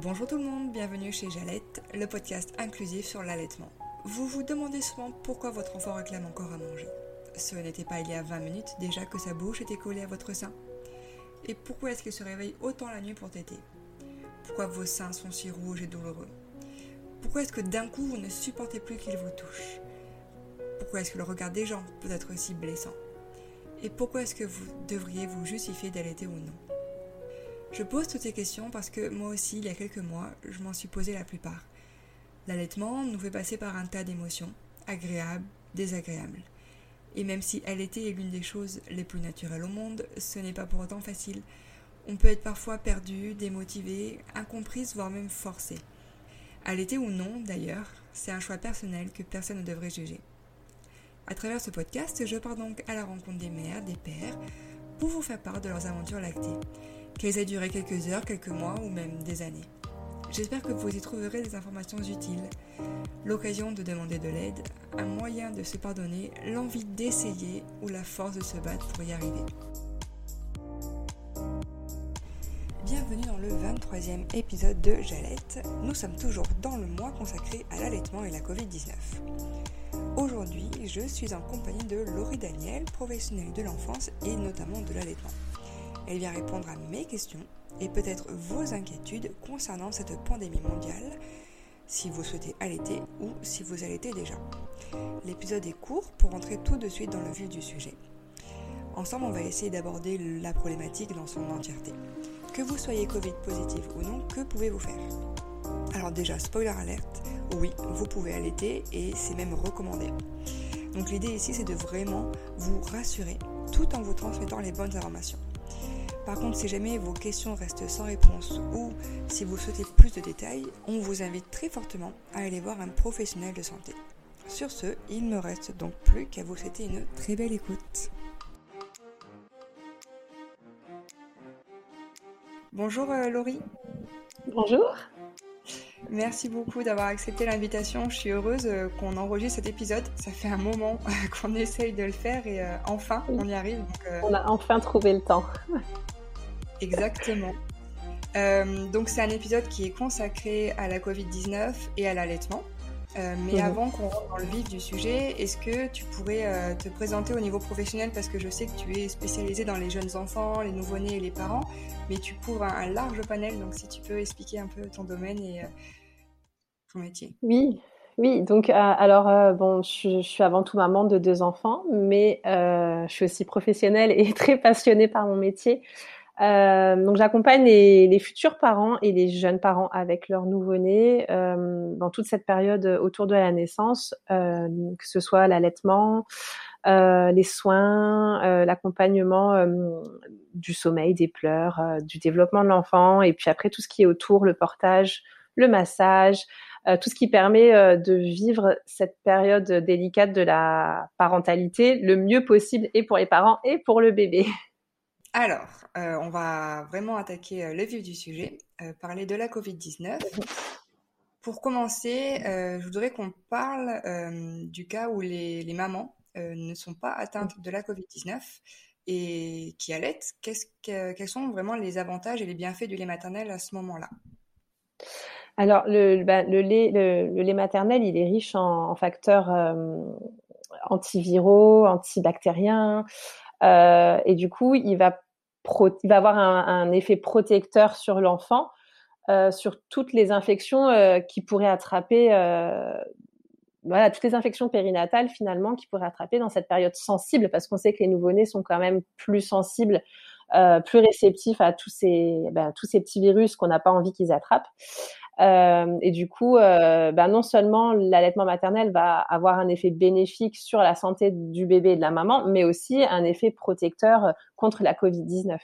Bonjour tout le monde, bienvenue chez Jalette, le podcast inclusif sur l'allaitement. Vous vous demandez souvent pourquoi votre enfant réclame encore à manger. Ce n'était pas il y a 20 minutes déjà que sa bouche était collée à votre sein. Et pourquoi est-ce qu'il se réveille autant la nuit pour téter? Pourquoi vos seins sont si rouges et douloureux? Pourquoi est-ce que d'un coup vous ne supportez plus qu'il vous touche? Pourquoi est-ce que le regard des gens peut être aussi blessant? Et pourquoi est-ce que vous devriez vous justifier d'allaiter ou non? Je pose toutes ces questions parce que moi aussi, il y a quelques mois, je m'en suis posé la plupart. L'allaitement nous fait passer par un tas d'émotions, agréables, désagréables. Et même si allaiter est l'une des choses les plus naturelles au monde, ce n'est pas pour autant facile. On peut être parfois perdu, démotivé, incomprise, voire même forcé. Allaiter ou non, d'ailleurs, c'est un choix personnel que personne ne devrait juger. À travers ce podcast, je pars donc à la rencontre des mères, des pères, pour vous faire part de leurs aventures lactées qu'elles aient duré quelques heures, quelques mois ou même des années. J'espère que vous y trouverez des informations utiles, l'occasion de demander de l'aide, un moyen de se pardonner, l'envie d'essayer ou la force de se battre pour y arriver. Bienvenue dans le 23e épisode de Jalette. Nous sommes toujours dans le mois consacré à l'allaitement et la Covid-19. Aujourd'hui, je suis en compagnie de Laurie Daniel, professionnelle de l'enfance et notamment de l'allaitement. Elle vient répondre à mes questions et peut-être vos inquiétudes concernant cette pandémie mondiale, si vous souhaitez allaiter ou si vous allaitez déjà. L'épisode est court pour entrer tout de suite dans le vif du sujet. Ensemble, on va essayer d'aborder la problématique dans son entièreté. Que vous soyez Covid positif ou non, que pouvez-vous faire? Alors déjà, spoiler alerte, oui, vous pouvez allaiter et c'est même recommandé. Donc l'idée ici, c'est de vraiment vous rassurer tout en vous transmettant les bonnes informations. Par contre, si jamais vos questions restent sans réponse ou si vous souhaitez plus de détails, on vous invite très fortement à aller voir un professionnel de santé. Sur ce, il ne me reste donc plus qu'à vous souhaiter une très belle écoute. Bonjour euh, Laurie. Bonjour. Merci beaucoup d'avoir accepté l'invitation. Je suis heureuse euh, qu'on enregistre cet épisode. Ça fait un moment qu'on essaye de le faire et euh, enfin on y arrive. On a enfin trouvé le temps. Exactement. Euh, donc c'est un épisode qui est consacré à la Covid-19 et à l'allaitement. Euh, mais mhm. avant qu'on rentre dans le vif du sujet, est-ce que tu pourrais euh, te présenter au niveau professionnel? Parce que je sais que tu es spécialisée dans les jeunes enfants, les nouveau-nés et les parents, mais tu couvres un, large panel, donc si tu peux expliquer un peu ton domaine et ton métier. Oui, oui, donc alors bon, je, suis avant tout maman de deux enfants, mais je suis aussi professionnelle et très passionnée par mon métier. Euh, donc j'accompagne les, les, futurs parents et les jeunes parents avec leur nouveau-né euh, dans toute cette période autour de la naissance, euh, que ce soit l'allaitement, euh, les soins, euh, l'accompagnement du sommeil, des pleurs, du développement de l'enfant, et puis après tout ce qui est autour, le portage, le massage, tout ce qui permet de vivre cette période délicate de la parentalité le mieux possible et pour les parents et pour le bébé. Alors, euh, on va vraiment attaquer euh, le vif du sujet, euh, parler de la Covid-19. Pour commencer, je voudrais qu'on parle du cas où les, mamans ne sont pas atteintes de la Covid-19 et qui allaitent. quels sont vraiment les avantages et les bienfaits du lait maternel à ce moment-là? Alors, bah, le, lait, maternel, il est riche en, facteurs antiviraux, antibactériens, et du coup, il va il va avoir un, effet protecteur sur l'enfant, euh, sur toutes les infections euh, qui pourraient attraper, euh, voilà, toutes les infections périnatales finalement qui pourraient attraper dans cette période sensible, parce qu'on sait que les nouveau-nés sont quand même plus sensibles, plus réceptifs à tous ces, ben, tous ces petits virus qu'on n'a pas envie qu'ils attrapent. Euh, et du coup, euh, bah, non seulement l'allaitement maternel va avoir un effet bénéfique sur la santé du bébé et de la maman, mais aussi un effet protecteur contre la Covid-19.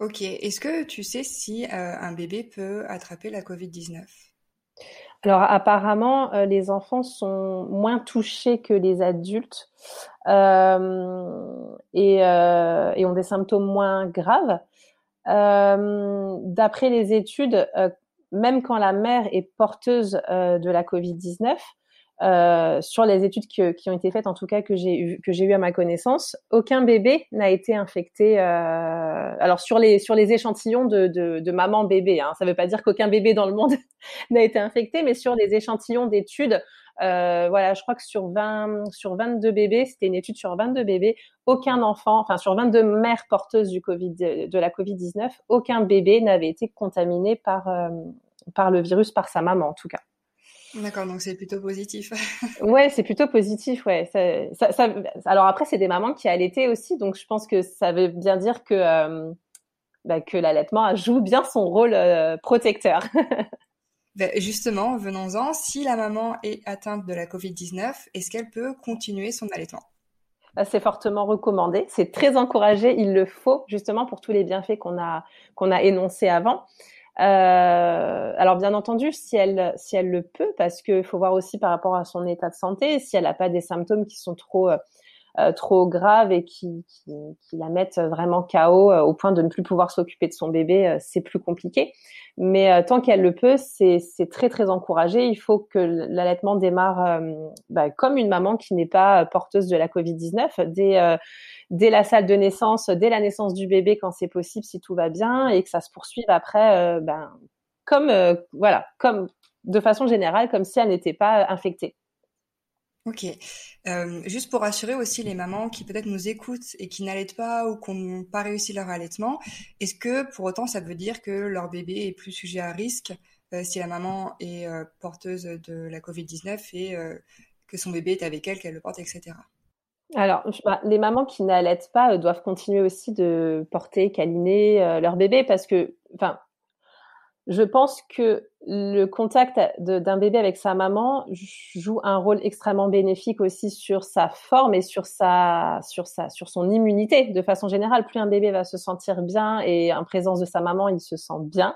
Ok. Est-ce que tu sais si euh, un bébé peut attraper la Covid-19 alors apparemment, les enfants sont moins touchés que les adultes euh, et, euh, et, ont des symptômes moins graves. D'après les études, même quand la mère est porteuse euh, de la Covid-19, euh, sur les études qui, ont été faites, en tout cas que j'ai eu, que j'ai eu à ma connaissance, aucun bébé n'a été infecté. Euh, alors sur les sur les échantillons de, de, de maman bébé, hein, ça ne veut pas dire qu'aucun bébé dans le monde n'a été infecté, mais sur les échantillons d'études, euh, voilà, je crois que sur 20 sur 22 bébés, c'était une étude sur 22 bébés, aucun enfant, enfin sur 22 mères porteuses du Covid de la Covid 19, aucun bébé n'avait été contaminé par euh, par le virus par sa maman en tout cas. D'accord, donc c'est plutôt positif. ouais, c'est plutôt positif, ouais. Ça, ça, alors après, c'est des mamans qui allaitaient aussi, donc je pense que ça veut bien dire que euh, bah, que l'allaitement joue bien son rôle euh, protecteur. ben justement, venons-en. Si la maman est atteinte de la Covid-19, est-ce qu'elle peut continuer son allaitement? Bah, c'est fortement recommandé, c'est très encouragé, il le faut justement pour tous les bienfaits qu'on a qu'on a énoncés avant. Euh, alors bien entendu, si elle si elle le peut, parce qu'il faut voir aussi par rapport à son état de santé, si elle n'a pas des symptômes qui sont trop euh, euh, trop graves et qui, la mettent vraiment KO au point de ne plus pouvoir s'occuper de son bébé, c'est plus compliqué. Mais tant qu'elle le peut, c'est très très encouragé. Il faut que l'allaitement démarre bah, comme une maman qui n'est pas porteuse de la Covid-19 dès dès la salle de naissance, dès la naissance du bébé quand c'est possible, si tout va bien, et que ça se poursuive après, euh, ben, comme euh, voilà, comme de façon générale, comme si elle n'était pas infectée. Ok. Euh, juste pour rassurer aussi les mamans qui peut-être nous écoutent et qui n'allaitent pas ou qui n'ont pas réussi leur allaitement, est-ce que pour autant ça veut dire que leur bébé est plus sujet à risque si la maman est porteuse de la Covid-19 et que son bébé est avec elle, qu'elle le porte, etc. Alors, bah, les mamans qui n'allaitent pas doivent continuer aussi de porter, câliner euh, leur bébé parce que, enfin, je pense que le contact d'un bébé avec sa maman joue un rôle extrêmement bénéfique aussi sur sa forme et sur sa, sur sa, sur son immunité. De façon générale, plus un bébé va se sentir bien et en présence de sa maman, il se sent bien,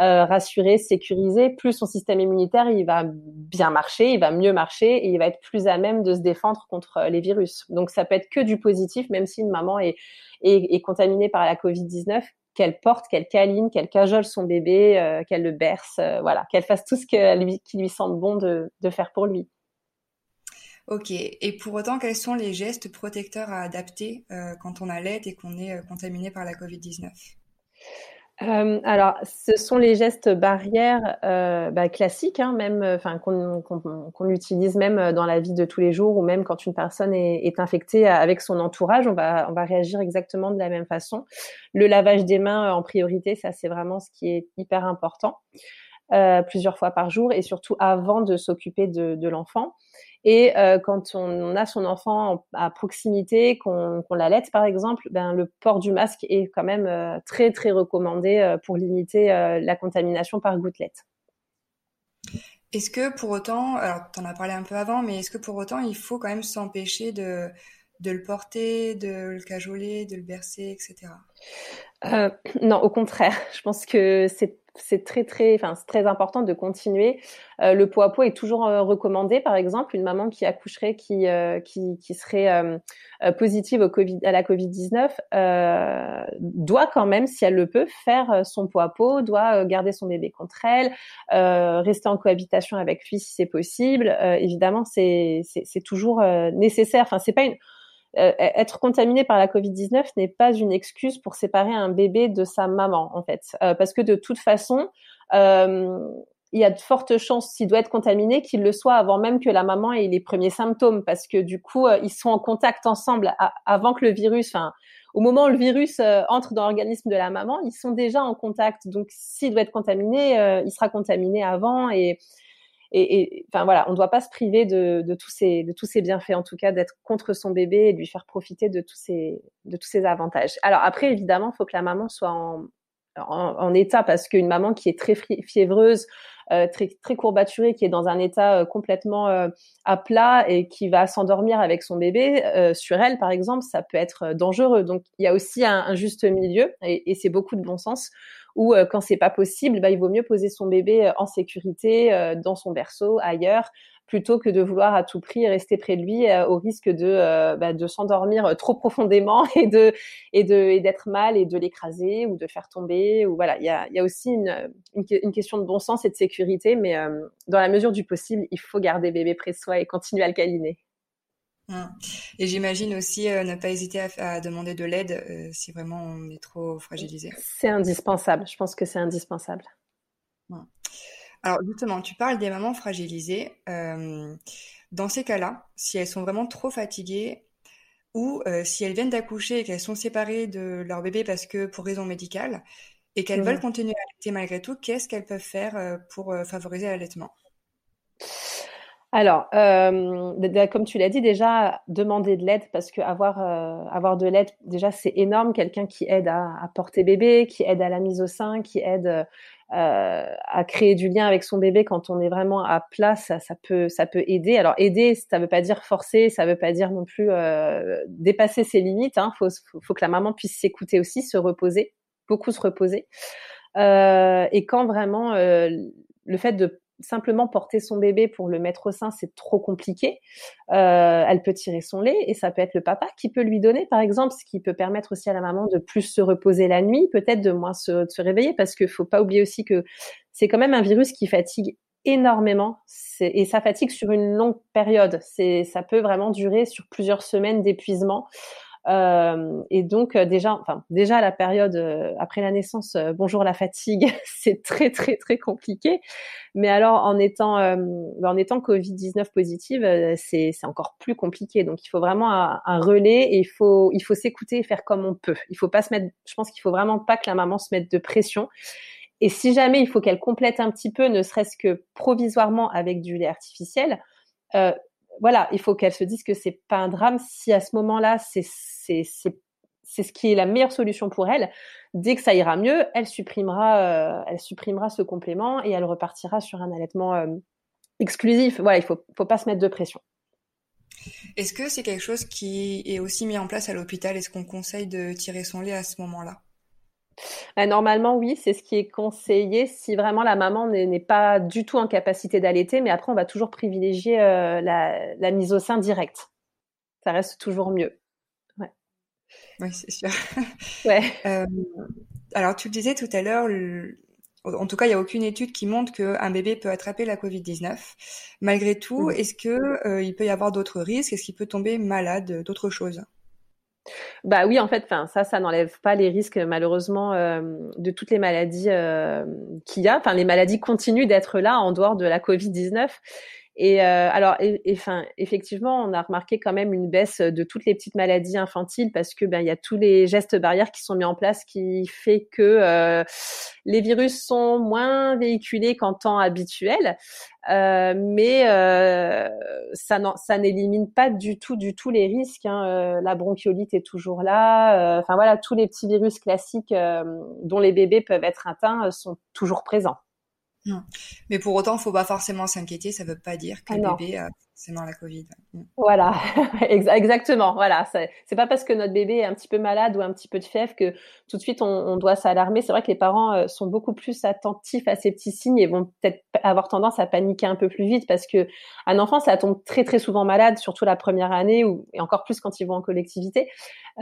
euh, rassuré, sécurisé, plus son système immunitaire, il va bien marcher, il va mieux marcher et il va être plus à même de se défendre contre les virus. Donc ça peut être que du positif, même si une maman est, est, est contaminée par la Covid-19 qu'elle porte, qu'elle câline, qu'elle cajole son bébé, euh, qu'elle le berce, euh, voilà, qu'elle fasse tout ce qui lui semble bon de, de, faire pour lui. Ok, et pour autant, quels sont les gestes protecteurs à adapter euh, quand on allait et qu'on est contaminé par la Covid-19 euh, alors, ce sont les gestes barrières euh, bah, classiques, hein, même, euh, enfin, qu'on utilise même dans la vie de tous les jours, ou même quand une personne est, est, infectée avec son entourage, on va, on va réagir exactement de la même façon. Le lavage des mains en priorité, ça c'est vraiment ce qui est hyper important, euh, plusieurs fois par jour, et surtout avant de s'occuper de, de l'enfant. Et euh, quand on a son enfant à proximité, qu'on qu l'allaite par exemple, ben, le port du masque est quand même euh, très très recommandé euh, pour limiter la contamination par gouttelette. Est-ce que pour autant, alors tu en as parlé un peu avant, mais est-ce que pour autant il faut quand même s'empêcher de, de le porter, de le cajoler, de le bercer, etc. Euh, non, au contraire. Je pense que c'est c'est très très, enfin c'est très important de continuer. Euh, le pot à pot est toujours euh, recommandé. Par exemple, une maman qui accoucherait, qui euh, qui, qui, serait euh, positive au COVID, à la Covid 19, doit quand même, si elle le peut, faire son pot à pot, doit garder son bébé contre elle, rester en cohabitation avec lui si c'est possible. évidemment, c'est c'est toujours nécessaire. Enfin, c'est pas une euh, être contaminé par la Covid-19 n'est pas une excuse pour séparer un bébé de sa maman, en fait. Euh, parce que de toute façon, euh, il y a de fortes chances, s'il doit être contaminé, qu'il le soit avant même que la maman ait les premiers symptômes, parce que du coup, ils sont en contact ensemble avant que le virus, enfin, au moment où le virus entre dans l'organisme de la maman, ils sont déjà en contact. Donc, s'il doit être contaminé, il sera contaminé avant et et, enfin voilà, on ne doit pas se priver de, de, tous ces de tous ces bienfaits, en tout cas d'être contre son bébé et de lui faire profiter de tous ces de tous ces avantages. Alors après, évidemment, il faut que la maman soit en, en, état parce qu'une maman qui est très fiévreuse, euh, très, très courbaturée, qui est dans un état euh, complètement euh, à plat et qui va s'endormir avec son bébé sur elle, par exemple, ça peut être dangereux. Donc il y a aussi un, un juste milieu et, et c'est beaucoup de bon sens ou euh, quand c'est pas possible, bah, il vaut mieux poser son bébé euh, en sécurité euh, dans son berceau, ailleurs, plutôt que de vouloir à tout prix rester près de lui au risque de bah, de s'endormir trop profondément et de et de et d'être mal et de l'écraser ou de faire tomber ou voilà il y a y a aussi une, une, question de bon sens et de sécurité mais dans la mesure du possible il faut garder bébé près de soi et continuer à le câliner. Mmh. Et j'imagine aussi ne pas hésiter à, demander de l'aide si vraiment on est trop fragilisé. C'est indispensable. Je pense que c'est indispensable. Mmh. Alors justement, tu parles des mamans fragilisées. Euh, dans ces cas-là, si elles sont vraiment trop fatiguées ou euh, si elles viennent d'accoucher et qu'elles sont séparées de leur bébé parce que pour raison médicale et qu'elles veulent continuer à allaiter malgré tout, qu'est-ce qu'elles peuvent faire euh, pour favoriser l'allaitement? Alors, euh, comme tu l'as dit, déjà demander de l'aide parce que avoir euh, avoir de l'aide, déjà c'est énorme. Quelqu'un qui aide à, porter bébé, qui aide à la mise au sein, qui aide euh, à créer du lien avec son bébé quand on est vraiment à plat, ça, peut ça peut aider. Alors aider, ça veut pas dire forcer, ça veut pas dire non plus euh, dépasser ses limites. Hein. Faut, que la maman puisse s'écouter aussi, se reposer, beaucoup se reposer. Et quand vraiment le fait de simplement porter son bébé pour le mettre au sein, c'est trop compliqué. Euh, elle peut tirer son lait et ça peut être le papa qui peut lui donner, par exemple, ce qui peut permettre aussi à la maman de plus se reposer la nuit, peut-être de moins se, réveiller, parce qu'il faut pas oublier aussi que c'est quand même un virus qui fatigue énormément et ça fatigue sur une longue période. Ça peut vraiment durer sur plusieurs semaines d'épuisement. Euh, et donc euh, déjà, enfin déjà la période euh, après la naissance, bonjour la fatigue, c'est très très très compliqué. Mais alors en étant en étant Covid 19 positive, c'est c'est encore plus compliqué. Donc il faut vraiment un, un relais et il faut il faut s'écouter et faire comme on peut. Il faut pas se mettre, je pense qu'il faut vraiment pas que la maman se mette de pression. Et si jamais il faut qu'elle complète un petit peu, ne serait-ce que provisoirement avec du lait artificiel, euh, voilà, il faut qu'elle se dise que c'est pas un drame si à ce moment-là, c'est c'est ce qui est la meilleure solution pour elle. Dès que ça ira mieux, elle supprimera euh, elle supprimera ce complément et elle repartira sur un allaitement euh, exclusif. Voilà, il faut faut pas se mettre de pression. Est-ce que c'est quelque chose qui est aussi mis en place à l'hôpital? Est-ce qu'on conseille de tirer son lait à ce moment-là? Bah, normalement, oui, c'est ce qui est conseillé si vraiment la maman n'est pas du tout en capacité d'allaiter, mais après, on va toujours privilégier euh, la, mise au sein directe. Ça reste toujours mieux. Oui, c'est sûr. Ouais. Euh, alors, tu le disais tout à l'heure, en tout cas, il n'y a aucune étude qui montre qu'un bébé peut attraper la Covid-19. Malgré tout, mmh. est-ce qu'il euh, peut y avoir d'autres risques? Est-ce qu'il peut tomber malade d'autres choses bah oui, en fait, ça, ça n'enlève pas les risques malheureusement euh, de toutes les maladies euh, qu'il y a. Enfin, les maladies continuent d'être là en dehors de la Covid 19. Et euh, alors, enfin, effectivement, on a remarqué quand même une baisse de toutes les petites maladies infantiles parce que ben il y a tous les gestes barrières qui sont mis en place qui fait que euh, les virus sont moins véhiculés qu'en temps habituel, euh, mais euh, ça ça n'élimine pas du tout du tout les risques. Hein. Euh, la bronchiolite est toujours là. Enfin voilà, tous les petits virus classiques dont les bébés peuvent être atteints sont toujours présents. Mais pour autant, faut pas forcément s'inquiéter. Ça veut pas dire que ah le bébé a la Covid. Mm. Voilà, exactement. Voilà, c'est pas parce que notre bébé est un petit peu malade ou un petit peu de fièvre que tout de suite on, doit s'alarmer. C'est vrai que les parents euh, sont beaucoup plus attentifs à ces petits signes et vont peut-être avoir tendance à paniquer un peu plus vite parce que un enfant, ça tombe très très souvent malade, surtout la première année ou et encore plus quand ils vont en collectivité.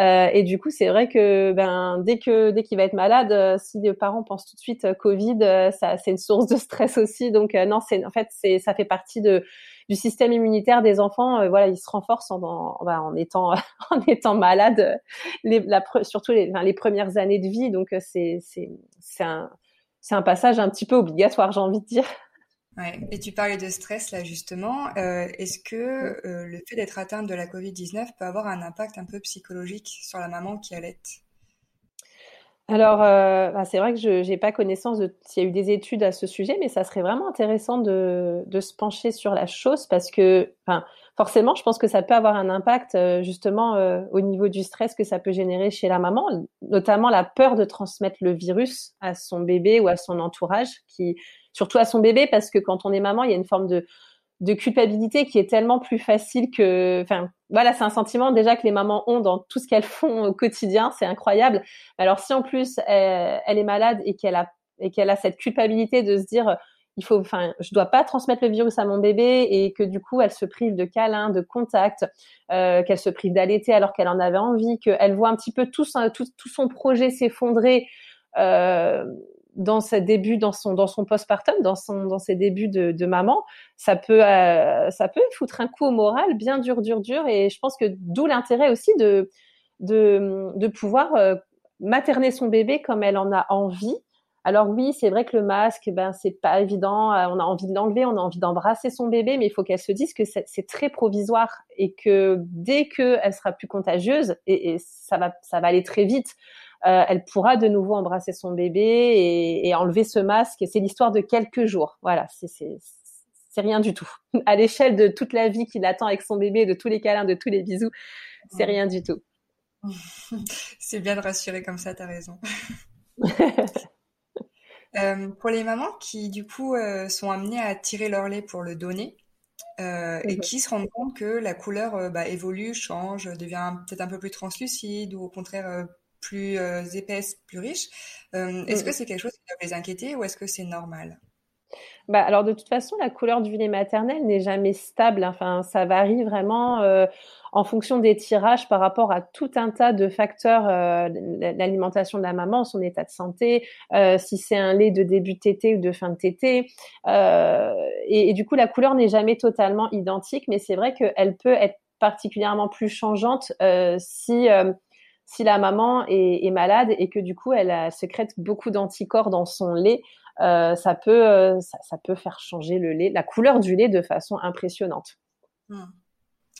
Euh, et du coup, c'est vrai que ben dès que dès qu'il va être malade, euh, si les parents pensent tout de suite Covid, ça c'est une source de stress aussi. Donc non, c'est en fait c'est ça fait partie de du système immunitaire des enfants. voilà, il se renforce en, en, en étant en étant malade, les, la, surtout les, les premières années de vie. Donc c'est c'est c'est un c'est un passage un petit peu obligatoire, j'ai envie de dire. Ouais. Et tu parlais de stress là justement. Euh, Est-ce que euh, le fait d'être atteinte de la Covid-19 peut avoir un impact un peu psychologique sur la maman qui allait alors, euh, bah, c'est vrai que je n'ai pas connaissance s'il y a eu des études à ce sujet, mais ça serait vraiment intéressant de, se pencher sur la chose parce que, forcément, je pense que ça peut avoir un impact euh, justement euh, au niveau du stress que ça peut générer chez la maman, notamment la peur de transmettre le virus à son bébé ou à son entourage, qui surtout à son bébé parce que quand on est maman, il y a une forme de de culpabilité qui est tellement plus facile que, enfin, voilà, c'est un sentiment déjà que les mamans ont dans tout ce qu'elles font au quotidien, c'est incroyable. Alors si en plus elle, est malade et qu'elle a et qu'elle a cette culpabilité de se dire il faut, enfin, je dois pas transmettre le virus à mon bébé et que du coup, elle se prive de câlins, de contact, euh, qu'elle se prive d'allaiter alors qu'elle en avait envie, qu'elle voit un petit peu tout, tout, tout son projet s'effondrer. Euh, dans ses débuts, dans son dans son postpartum, dans son dans ses débuts de, maman, ça peut euh, ça peut foutre un coup au moral bien dur dur dur. Et je pense que d'où l'intérêt aussi de de de pouvoir euh, materner son bébé comme elle en a envie. Alors oui, c'est vrai que le masque, ben c'est pas évident. Euh, on a envie de l'enlever, on a envie d'embrasser son bébé, mais il faut qu'elle se dise que c'est très provisoire et que dès qu'elle sera plus contagieuse et, ça va ça va aller très vite, euh, elle pourra de nouveau embrasser son bébé et, et enlever ce masque. C'est l'histoire de quelques jours. Voilà, c'est rien du tout. À l'échelle de toute la vie qu'il attend avec son bébé, de tous les câlins, de tous les bisous, c'est rien du tout. c'est bien de rassurer comme ça, t'as raison. Euh, pour les mamans qui, du coup, euh, sont amenées à tirer leur lait pour le donner euh, et mhm. qui se rendent compte que la couleur bah, évolue, change, devient peut-être un peu plus translucide ou au contraire plus épaisse, plus riche, est-ce que c'est quelque chose qui doit les inquiéter ou est-ce que c'est normal? Bah, alors de toute façon, la couleur du lait maternel n'est jamais stable. Enfin, ça varie vraiment euh, en fonction des tirages par rapport à tout un tas de facteurs, euh, l'alimentation de la maman, son état de santé, euh, si c'est un lait de début tété ou de fin de tété. Euh, et, et, du coup, la couleur n'est jamais totalement identique, mais c'est vrai qu'elle peut être particulièrement plus changeante euh, si si la maman est, malade et que du coup elle, elle secrète beaucoup d'anticorps dans son lait, euh, ça peut euh, ça, peut faire changer le lait, la couleur du lait de façon impressionnante. Hmm.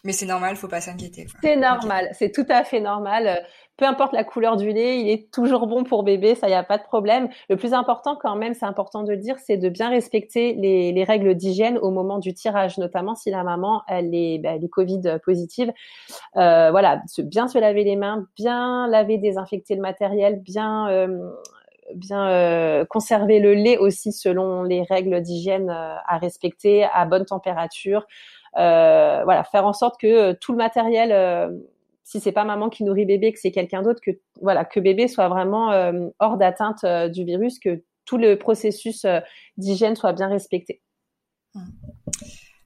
Mais c'est normal, faut pas s'inquiéter. C'est normal, c'est tout à fait normal. Peu importe la couleur du lait, il est toujours bon pour bébé, ça y a pas de problème. Le plus important quand même, c'est important de le dire, c'est de bien respecter les, les règles d'hygiène au moment du tirage, notamment si la maman elle est, bah, elle est Covid positive. Euh, voilà, bien se laver les mains, bien laver, désinfecter le matériel, bien euh, bien euh, conserver le lait aussi selon les règles d'hygiène euh, à respecter à bonne température. Euh, voilà, faire en sorte que tout le matériel, si c'est pas maman qui nourrit bébé, que c'est quelqu'un d'autre, que voilà, que bébé soit vraiment hors d'atteinte du virus, que tout le processus d'hygiène soit bien respecté. Mmh.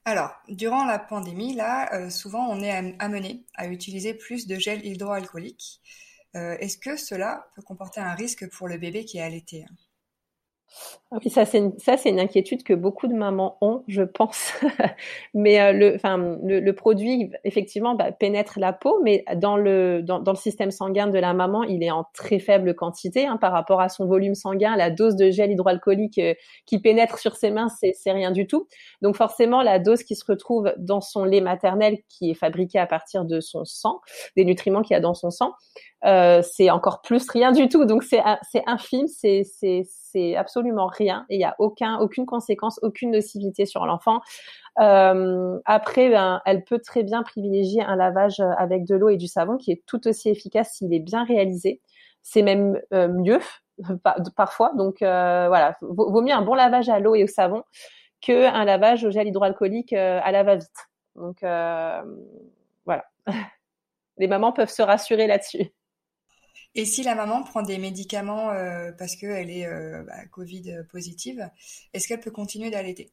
Alors, durant la pandémie, là, souvent on est amené à utiliser plus de gel hydroalcoolique. Euh, est-ce que cela peut comporter un risque pour le bébé qui est allaité ah oui, ça c'est une, ça c'est une inquiétude que beaucoup de mamans ont, je pense. mais euh, le, enfin, le, produit effectivement bah, pénètre la peau, mais dans le dans, le système sanguin de la maman, il est en très faible quantité hein, par rapport à son volume sanguin. La dose de gel hydroalcoolique euh, qui pénètre sur ses mains, c'est c'est rien du tout. Donc forcément, la dose qui se retrouve dans son lait maternel, qui est fabriqué à partir de son sang, des nutriments qu'il y a dans son sang, euh, c'est encore plus rien du tout. Donc c'est infime, c'est absolument rien et il y a aucun aucune conséquence, aucune nocivité sur l'enfant. Euh, après, ben, elle peut très bien privilégier un lavage avec de l'eau et du savon qui est tout aussi efficace s'il est bien réalisé. C'est même euh, mieux parfois. Donc euh, voilà, vaut, vaut, mieux un bon lavage à l'eau et au savon que un lavage au gel hydroalcoolique euh, à la va-vite. Donc euh, voilà, les mamans peuvent se rassurer là-dessus. Et si la maman prend des médicaments euh, parce qu'elle est euh, bah, Covid positive, est-ce qu'elle peut continuer d'allaiter?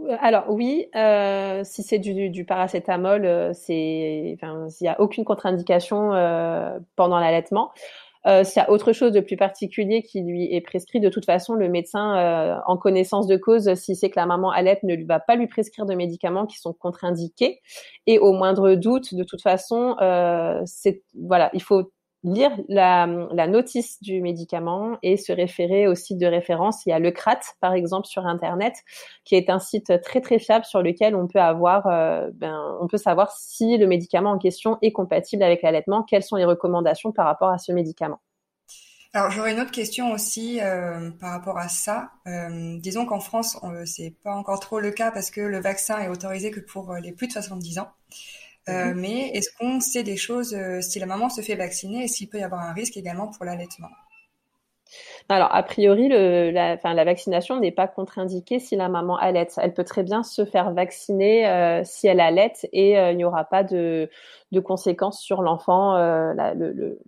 Euh, alors oui, euh, si c'est du, paracétamol, euh, c'est, enfin, il n'y a aucune contre-indication pendant l'allaitement. Euh, s'il y a autre chose de plus particulier qui lui est prescrit, de toute façon, le médecin, en connaissance de cause, si c'est que la maman allaite, ne lui va pas lui prescrire de médicaments qui sont contre-indiqués. Et au moindre doute, de toute façon, c'est voilà, il faut lire la, notice du médicament et se référer au site de référence. Il y a le CRAT, par exemple, sur Internet, qui est un site très très fiable sur lequel on peut avoir, euh, ben, on peut savoir si le médicament en question est compatible avec l'allaitement, quelles sont les recommandations par rapport à ce médicament. Alors j'aurais une autre question aussi euh, par rapport à ça. Euh, disons qu'en France, c'est pas encore trop le cas parce que le vaccin est autorisé que pour les plus de 70 ans. Euh, mhm. mais est-ce qu'on sait des choses euh, si la maman se fait vacciner et s'il peut y avoir un risque également pour l'allaitement? Alors, a priori, le, la, enfin, la vaccination n'est pas contre-indiquée si la maman allaite. Elle peut très bien se faire vacciner euh, si elle allaite et il n'y aura pas de, de, conséquences sur l'enfant. le, le,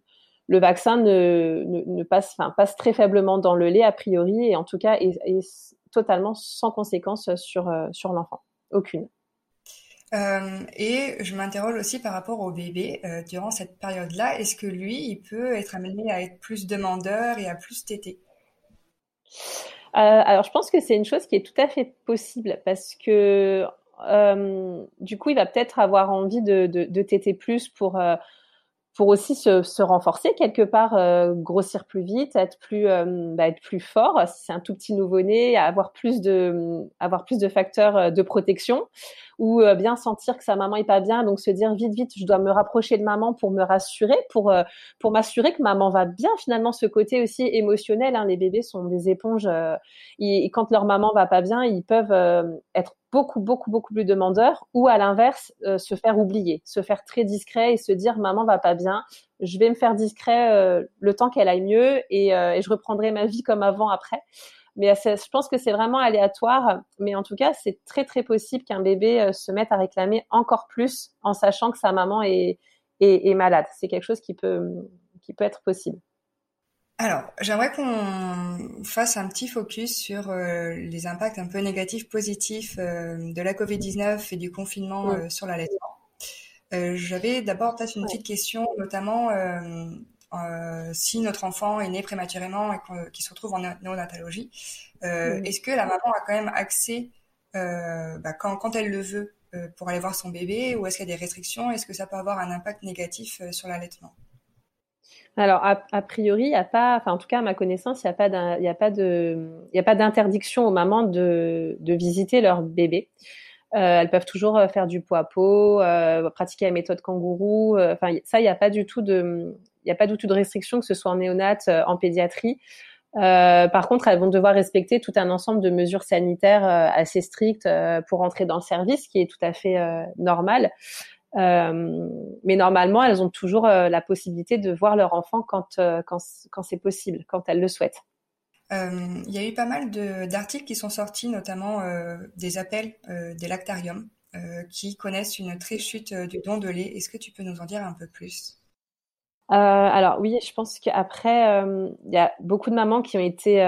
le, vaccin ne, ne, ne passe, enfin, passe très faiblement dans le lait, a priori, et en tout cas est, est totalement sans conséquence sur, sur l'enfant. Aucune. Et je m'interroge aussi par rapport au bébé durant cette période-là. Est-ce que lui, il peut être amené à être plus demandeur et à plus téter alors, je pense que c'est une chose qui est tout à fait possible parce que euh, du coup, il va peut-être avoir envie de, de, téter plus pour euh, pour aussi se, renforcer quelque part, euh, grossir plus vite, être plus, euh, bah, être plus fort. Si c'est un tout petit nouveau-né, avoir plus de, avoir plus de facteurs euh, de protection, ou euh, bien sentir que sa maman est pas bien, donc se dire vite, vite, je dois me rapprocher de maman pour me rassurer, pour, pour m'assurer que maman va bien. Finalement, ce côté aussi émotionnel, hein, les bébés sont des éponges. et quand leur maman va pas bien, ils peuvent être beaucoup, beaucoup, beaucoup plus demandeurs, ou à l'inverse, euh, se faire oublier, se faire très discret et se dire maman va pas bien, je vais me faire discret euh, le temps qu'elle aille mieux et, euh, et, je reprendrai ma vie comme avant après. Mais je pense que c'est vraiment aléatoire, mais en tout cas, c'est très très possible qu'un bébé se mette à réclamer encore plus en sachant que sa maman est, est, est malade. C'est quelque chose qui peut, qui peut être possible. Alors, j'aimerais qu'on fasse un petit focus sur euh, les impacts un peu négatifs, positifs euh, de la Covid-19 et du confinement euh, sur l'allaitement. J'avais d'abord peut-être une petite question, notamment si notre enfant est né prématurément et qu'il se retrouve en néonatologie, est-ce que la maman a quand même accès, bah, quand, quand, elle le veut, pour aller voir son bébé, ou est-ce qu'il y a des restrictions? Est-ce que ça peut avoir un impact négatif sur l'allaitement? Alors, a, priori, il n'y a pas, enfin, en tout cas, à ma connaissance, il n'y a pas d'interdiction aux mamans de, de visiter leur bébé. Euh, elles peuvent toujours euh, faire du pot à euh, pratiquer la méthode kangourou. Euh, enfin, ça, il n'y a pas du tout de, n'y a pas du tout de restriction, que ce soit en néonat, en pédiatrie. par contre, elles vont devoir respecter tout un ensemble de mesures sanitaires assez strictes pour entrer dans le service, qui est tout à fait normal. Euh, mais normalement, elles ont toujours euh, la possibilité de voir leur enfant quand, euh, quand, quand c'est possible, quand elles le souhaitent. Il y a eu pas mal d'articles qui sont sortis, notamment des appels des lactariums qui connaissent une très chute du don de lait. Est-ce que tu peux nous en dire un peu plus? Alors oui, je pense qu'après, il y a beaucoup de mamans qui ont été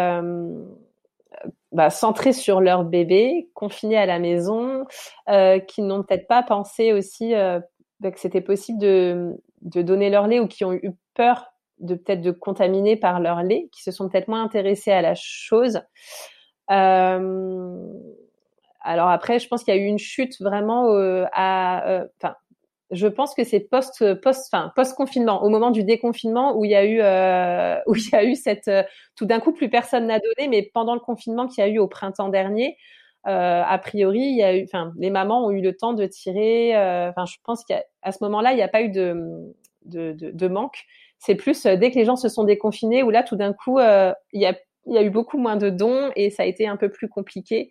bah, centrés sur leur bébé, confinés à la maison, euh, qui n'ont peut-être pas pensé aussi euh, bah, que c'était possible de, de donner leur lait ou qui ont eu peur de peut-être de contaminer par leur lait, qui se sont peut-être moins intéressés à la chose. Euh, alors après, je pense qu'il y a eu une chute vraiment euh, à, euh, je pense que c'est post post enfin post confinement au moment du déconfinement où il y a eu euh, où il y a eu cette euh, tout d'un coup plus personne n'a donné mais pendant le confinement qu'il y a eu au printemps dernier euh, a priori il y a eu enfin les mamans ont eu le temps de tirer enfin je pense qu'à ce moment-là il n'y a pas eu de de, de, de manque. C'est plus dès que les gens se sont déconfinés où là tout d'un coup il y a il y a eu beaucoup moins de dons et ça a été un peu plus compliqué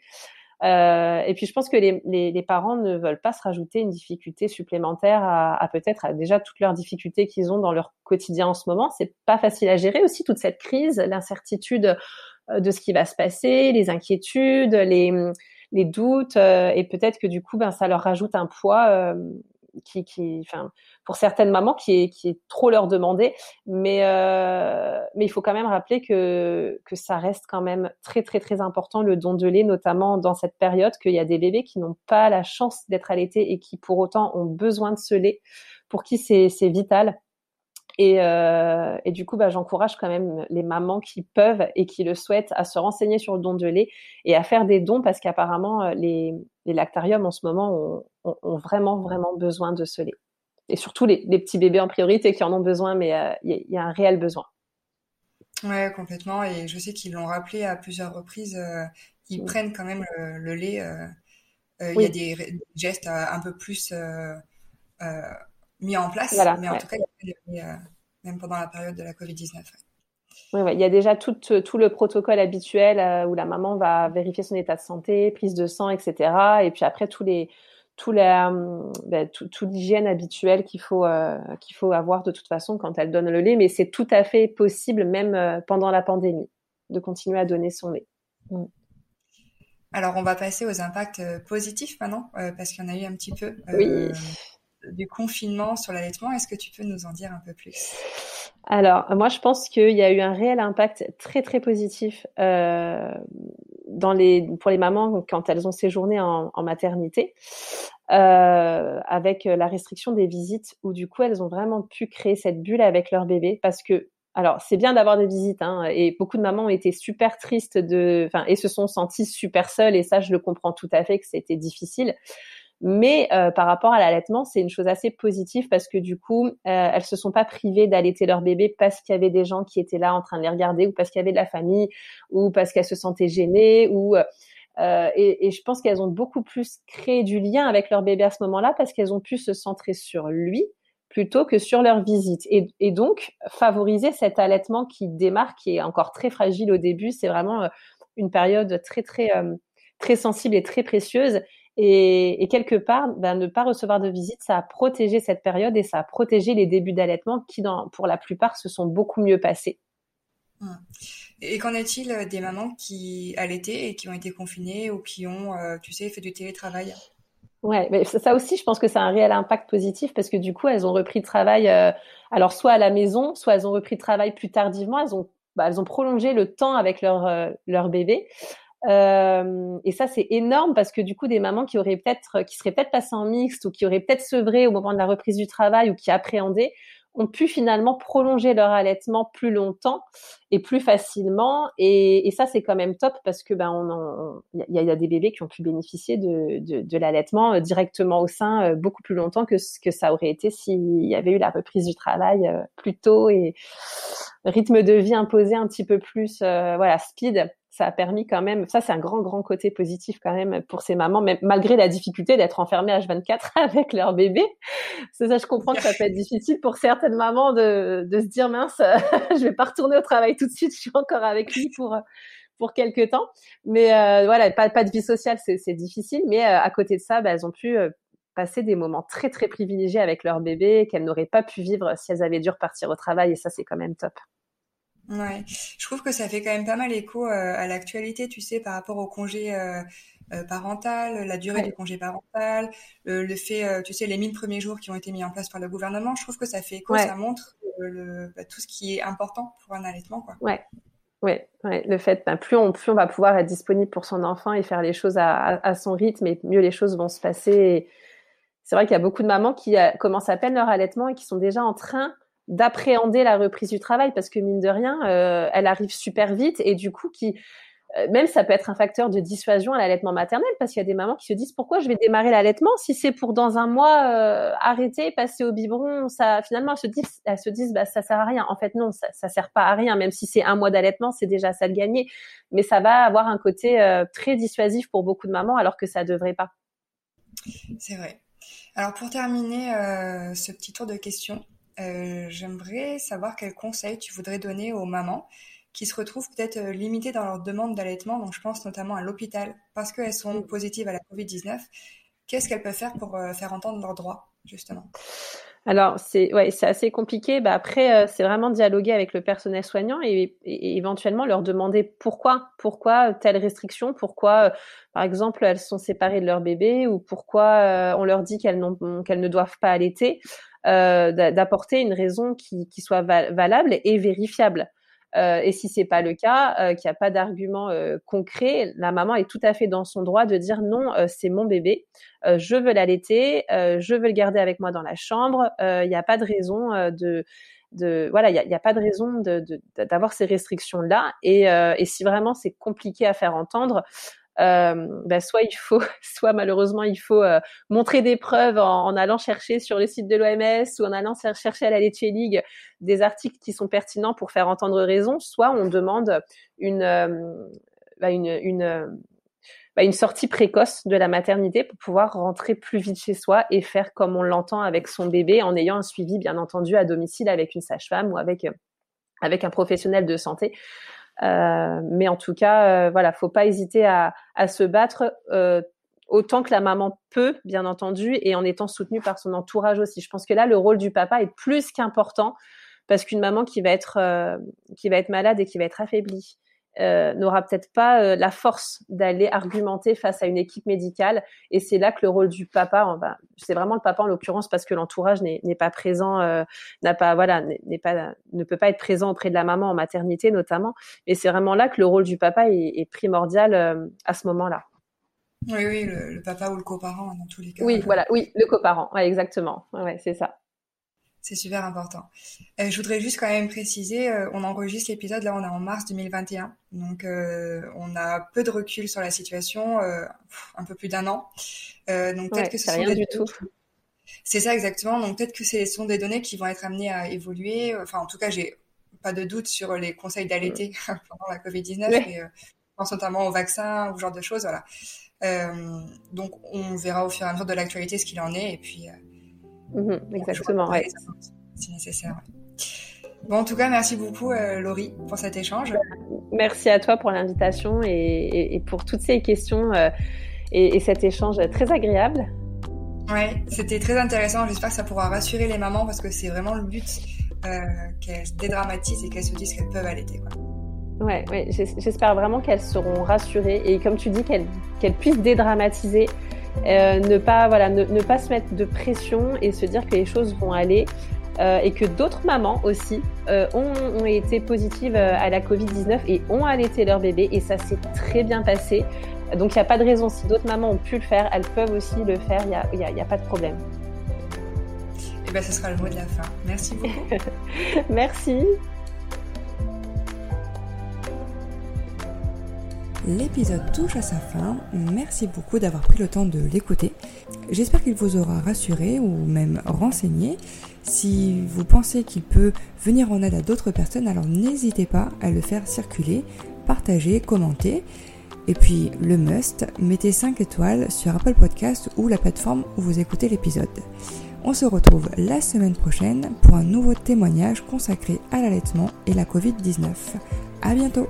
euh, et puis je pense que les, les, parents ne veulent pas se rajouter une difficulté supplémentaire à, peut-être à déjà toutes leurs difficultés qu'ils ont dans leur quotidien en ce moment. C'est pas facile à gérer aussi toute cette crise, l'incertitude euh, de ce qui va se passer, les inquiétudes, les, les doutes, euh, et peut-être que du coup, ben ça leur rajoute un poids qui, qui, pour certaines mamans, qui est, qui est trop leur demander. Mais, euh, mais il faut quand même rappeler que, que ça reste quand même très, très, très important, le don de lait, notamment dans cette période, qu'il y a des bébés qui n'ont pas la chance d'être allaités et qui, pour autant, ont besoin de ce lait, pour qui c'est vital. Et, euh, et, du coup, bah, j'encourage quand même les mamans qui peuvent et qui le souhaitent à se renseigner sur le don de lait et à faire des dons parce qu'apparemment, les, les lactariums en ce moment ont, ont, ont, vraiment, vraiment besoin de ce lait et surtout les, les, petits bébés en priorité qui en ont besoin, mais euh, il y, y, a un réel besoin. Ouais, complètement. Et je sais qu'ils l'ont rappelé à plusieurs reprises. Euh, ils prennent quand même le, le lait. Euh, euh oui. Il y a des gestes euh, un peu plus mis en place, voilà, mais en ouais. tout cas, même pendant la période de la Covid-19. Ouais. Oui, ouais. il y a déjà tout, tout le protocole habituel euh, où la maman va vérifier son état de santé, prise de sang, etc. Et puis après, tous les, tout la, ben, tout, tout l'hygiène habituelle qu'il faut euh, qu'il faut avoir de toute façon quand elle donne le lait, mais c'est tout à fait possible même euh, pendant la pandémie de continuer à donner son lait. Mm. Alors on va passer aux impacts euh, positifs maintenant euh, parce qu'il y en a eu un petit peu oui. du confinement sur l'allaitement. Est-ce que tu peux nous en dire un peu plus? Alors moi je pense qu'il y a eu un réel impact très très positif dans les, pour les mamans quand elles ont séjourné en, maternité, euh, avec la restriction des visites, où du coup elles ont vraiment pu créer cette bulle avec leur bébé, parce que alors c'est bien d'avoir des visites, hein, et beaucoup de mamans ont été super tristes de, enfin, et se sont senties super seules, et ça je le comprends tout à fait que c'était difficile. Mais euh, par rapport à l'allaitement, c'est une chose assez positive parce que du coup, euh, elles se sont pas privées d'allaiter leur bébé parce qu'il y avait des gens qui étaient là en train de les regarder ou parce qu'il y avait de la famille ou parce qu'elles se sentaient gênées ou euh, et, et, je pense qu'elles ont beaucoup plus créé du lien avec leur bébé à ce moment-là parce qu'elles ont pu se centrer sur lui plutôt que sur leur visite et, et, donc favoriser cet allaitement qui démarre, qui est encore très fragile au début. C'est vraiment une période très très très sensible et très précieuse et, et, quelque part, ben, ne pas recevoir de visite, ça a protégé cette période et ça a protégé les débuts d'allaitement qui, dans, pour la plupart, se sont beaucoup mieux passés. Hum. Et qu'en est-il euh, des mamans qui allaitaient et qui ont été confinées ou qui ont, euh, tu sais, fait du télétravail? Ouais, mais ça aussi, je pense que ça a un réel impact positif parce que du coup, elles ont repris le travail, euh, alors soit à la maison, soit elles ont repris le travail plus tardivement. Elles ont, bah, elles ont prolongé le temps avec leur euh, leur bébé. Euh, et ça, c'est énorme parce que du coup, des mamans qui auraient peut-être, qui seraient peut-être passées en mixte ou qui auraient peut-être sevré au moment de la reprise du travail ou qui appréhendaient, ont pu finalement prolonger leur allaitement plus longtemps et plus facilement. Et, ça, c'est quand même top parce que ben, on il y, y, a des bébés qui ont pu bénéficier de, de, de l'allaitement euh, directement au sein euh, beaucoup plus longtemps que ce que ça aurait été s'il y avait eu la reprise du travail euh, plus tôt et rythme de vie imposé un petit peu plus, voilà, speed ça a permis quand même, ça c'est un grand grand côté positif quand même pour ces mamans, même malgré la difficulté d'être enfermées H24 avec leur bébé. C'est ça, je comprends que ça peut être difficile pour certaines mamans de, se dire mince, je vais pas retourner au travail tout de suite, je suis encore avec lui pour pour quelques temps. Mais euh, voilà, pas, pas de vie sociale, c'est difficile. Mais euh, à côté de ça, bah, elles ont pu euh, passer des moments très très privilégiés avec leur bébé qu'elles n'auraient pas pu vivre si elles avaient dû repartir au travail. Et ça, c'est quand même top. Ouais, je trouve que ça fait quand même pas mal écho euh, à l'actualité, tu sais, par rapport au congé euh, euh, parental, la durée du congé parental, le, fait, tu sais, les 1000 premiers jours qui ont été mis en place par le gouvernement. Je trouve que ça fait écho, ça montre le, bah, tout ce qui est important pour un allaitement, quoi. Ouais. Ouais, ouais, le fait, ben, plus on, plus on va pouvoir être disponible pour son enfant et faire les choses à, à, son rythme, et mieux les choses vont se passer. C'est vrai qu'il y a beaucoup de mamans qui commencent à peine leur allaitement et qui sont déjà en train d'appréhender la reprise du travail parce que mine de rien, euh, elle arrive super vite et du coup qui euh, même ça peut être un facteur de dissuasion à l'allaitement maternel parce qu'il y a des mamans qui se disent pourquoi je vais démarrer l'allaitement si c'est pour dans un mois euh, arrêter passer au biberon ça finalement elles se disent elles se disent bah ça sert à rien. En fait non ça, ça sert pas à rien même si c'est un mois d'allaitement c'est déjà ça de gagner. Mais ça va avoir un côté très dissuasif pour beaucoup de mamans alors que ça devrait pas. C'est vrai. Alors pour terminer ce petit tour de questions euh, j'aimerais savoir quels conseils tu voudrais donner aux mamans qui se retrouvent peut-être euh, limitées dans leur demande d'allaitement, donc je pense notamment à l'hôpital, parce qu'elles sont positives à la Covid-19. Qu'est-ce qu'elles peuvent faire pour euh, faire entendre leurs droits, justement? Alors c'est ouais assez compliqué. Bah après c'est vraiment dialoguer avec le personnel soignant et, éventuellement leur demander pourquoi pourquoi telle restriction, pourquoi par exemple elles sont séparées de leur bébé? Ou pourquoi on leur dit qu'elles qu'elles ne doivent pas allaiter? Euh, d'apporter une raison qui, qui soit valable et vérifiable. Euh, et si c'est pas le cas, euh, qu'il n'y a pas d'argument euh, concret, la maman est tout à fait dans son droit de dire non, c'est mon bébé, je veux l'allaiter, je veux le garder avec moi dans la chambre. Il n'y a pas de raison de de voilà, il n'y a, pas de raison d'avoir ces restrictions là. Et, si vraiment c'est compliqué à faire entendre, bah, soit il faut, soit malheureusement il faut euh, montrer des preuves en, allant chercher sur le site de l'OMS ou en allant chercher à la Leche League des articles qui sont pertinents pour faire entendre raison, soit on demande une, euh, bah, bah, une sortie précoce de la maternité pour pouvoir rentrer plus vite chez soi et faire comme on l'entend avec son bébé en ayant un suivi bien entendu à domicile avec une sage-femme ou avec avec un professionnel de santé. euh, mais en tout cas, euh, voilà, faut pas hésiter à, à se battre euh, autant que la maman peut, bien entendu, et en étant soutenue par son entourage aussi. Je pense que là, le rôle du papa est plus qu'important parce qu'une maman qui va être qui va être malade et qui va être affaiblie euh, n'aura peut-être pas euh, la force d'aller argumenter face à une équipe médicale. Et c'est là que le rôle du papa, enfin, c'est vraiment le papa en l'occurrence parce que l'entourage n'est pas présent, euh, n'a pas, voilà, n'est pas, ne peut pas être présent auprès de la maman en maternité notamment. Et c'est vraiment là que le rôle du papa est, est primordial à ce moment-là. Oui, oui, le, papa ou le coparent dans tous les cas. Oui, voilà, oui, le coparent, ouais, exactement. Ouais, c'est ça. C'est super important. Euh, je voudrais juste quand même préciser, euh, on enregistre l'épisode, là on est en mars 2021, donc euh, on a peu de recul sur la situation, un peu plus d'un an. donc peut-être que ce sont rien du tout. C'est ça exactement. Donc peut-être que ce sont des données qui vont être amenées à évoluer. Enfin, en tout cas, j'ai pas de doute sur les conseils d'allaiter mm. pendant la Covid-19, mais je pense notamment au vaccin ou ce genre de choses. Voilà. donc on verra au fur et à mesure de l'actualité ce qu'il en est, et puis Mhm, exactement, ouais. Si nécessaire. Bon, en tout cas, merci beaucoup, euh, Laurie, pour cet échange. Merci à toi pour l'invitation et, pour toutes ces questions euh, et, cet échange très agréable. Ouais, c'était très intéressant. J'espère que ça pourra rassurer les mamans parce que c'est vraiment le but euh, qu'elles se dédramatisent et qu'elles se disent qu'elles peuvent allaiter. Quoi. Ouais, ouais j'espère vraiment qu'elles seront rassurées et comme tu dis, qu'elles puissent dédramatiser euh, ne pas voilà ne, pas se mettre de pression et se dire que les choses vont aller euh, et que d'autres mamans aussi euh, ont, été positives à la Covid-19 et ont allaité leur bébé et ça s'est très bien passé. Donc il n'y a pas de raison, si d'autres mamans ont pu le faire, elles peuvent aussi le faire, il n'y a, a, pas de problème. Et eh bien ce sera le mot de la fin. Merci beaucoup. Merci. L'épisode touche à sa fin. Merci beaucoup d'avoir pris le temps de l'écouter. J'espère qu'il vous aura rassuré ou même renseigné. Si vous pensez qu'il peut venir en aide à d'autres personnes, alors n'hésitez pas à le faire circuler, partager, commenter. Et puis le must, mettez 5 étoiles sur Apple Podcast ou la plateforme où vous écoutez l'épisode. On se retrouve la semaine prochaine pour un nouveau témoignage consacré à l'allaitement et la Covid-19. À bientôt!